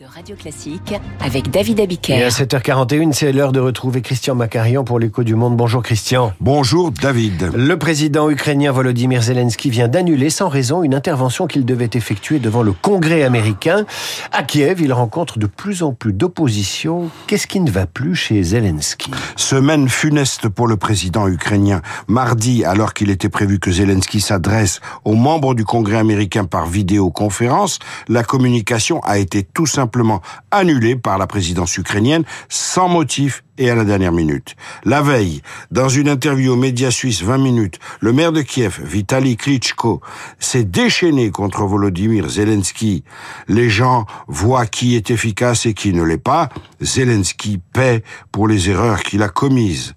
de Radio Classique avec David Abiker. Et à 7h41, c'est l'heure de retrouver Christian Macarian pour l'écho du monde. Bonjour Christian. Bonjour David. Le président ukrainien Volodymyr Zelensky vient d'annuler sans raison une intervention qu'il devait effectuer devant le Congrès américain. À Kiev, il rencontre de plus en plus d'opposition. Qu'est-ce qui ne va plus chez Zelensky? Semaine funeste pour le président ukrainien. Mardi, alors qu'il était prévu que Zelensky s'adresse aux membres du Congrès américain par vidéoconférence, la communication a été tout simplement annulé par la présidence ukrainienne sans motif et à la dernière minute. La veille, dans une interview aux médias suisses 20 minutes, le maire de Kiev, Vitaly Klitschko, s'est déchaîné contre Volodymyr Zelensky. Les gens voient qui est efficace et qui ne l'est pas. Zelensky paie pour les erreurs qu'il a commises.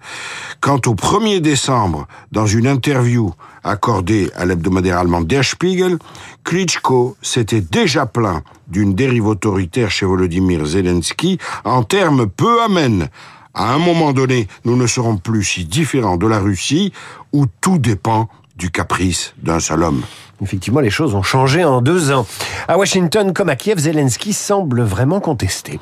Quant au 1er décembre, dans une interview accordée à l'hebdomadaire allemand Der Spiegel, Klitschko s'était déjà plaint d'une dérive autoritaire chez Volodymyr Zelensky en termes peu amènes. À un moment donné, nous ne serons plus si différents de la Russie où tout dépend du caprice d'un seul homme. Effectivement, les choses ont changé en deux ans. À Washington comme à Kiev, Zelensky semble vraiment contesté.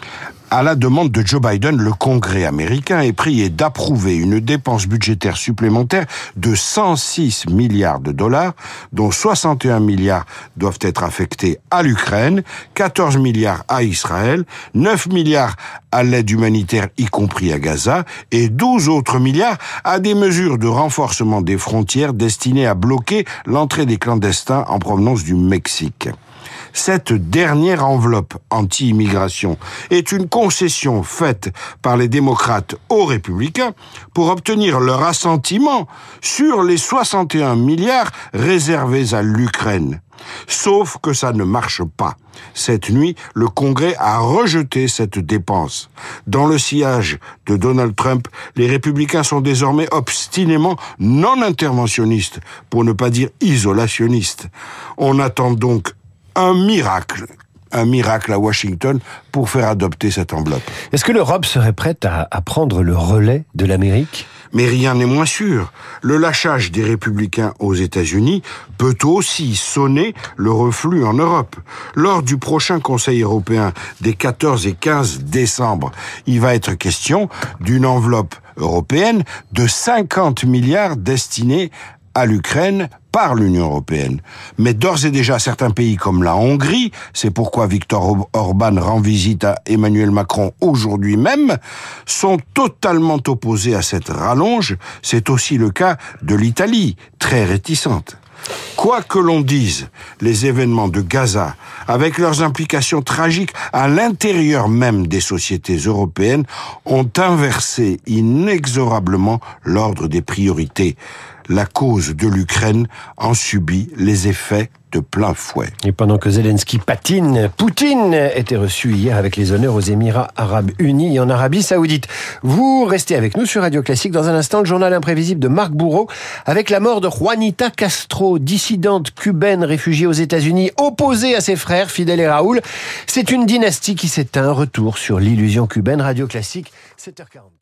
À la demande de Joe Biden, le Congrès américain est prié d'approuver une dépense budgétaire supplémentaire de 106 milliards de dollars, dont 61 milliards doivent être affectés à l'Ukraine, 14 milliards à Israël, 9 milliards à l'aide humanitaire, y compris à Gaza, et 12 autres milliards à des mesures de renforcement des frontières destinées à bloquer l'entrée des clandestins en provenance du Mexique. Cette dernière enveloppe anti-immigration est une concession faite par les démocrates aux républicains pour obtenir leur assentiment sur les 61 milliards réservés à l'Ukraine. Sauf que ça ne marche pas. Cette nuit, le Congrès a rejeté cette dépense. Dans le sillage de Donald Trump, les républicains sont désormais obstinément non interventionnistes, pour ne pas dire isolationnistes. On attend donc un miracle un miracle à Washington pour faire adopter cette enveloppe. Est-ce que l'Europe serait prête à, à, prendre le relais de l'Amérique? Mais rien n'est moins sûr. Le lâchage des républicains aux États-Unis peut aussi sonner le reflux en Europe. Lors du prochain Conseil européen des 14 et 15 décembre, il va être question d'une enveloppe européenne de 50 milliards destinés à l'Ukraine par l'Union européenne. Mais d'ores et déjà, certains pays comme la Hongrie, c'est pourquoi Viktor Orban rend visite à Emmanuel Macron aujourd'hui même, sont totalement opposés à cette rallonge. C'est aussi le cas de l'Italie, très réticente. Quoi que l'on dise, les événements de Gaza, avec leurs implications tragiques à l'intérieur même des sociétés européennes, ont inversé inexorablement l'ordre des priorités. La cause de l'Ukraine en subit les effets de plein fouet. Et pendant que Zelensky patine, Poutine était reçu hier avec les honneurs aux Émirats arabes unis et en Arabie saoudite. Vous restez avec nous sur Radio Classique. Dans un instant, le journal imprévisible de Marc Bourreau avec la mort de Juanita Castro, dissidente cubaine réfugiée aux États-Unis, opposée à ses frères Fidel et Raoul. C'est une dynastie qui s'éteint. Retour sur l'illusion cubaine. Radio Classique, 7h40.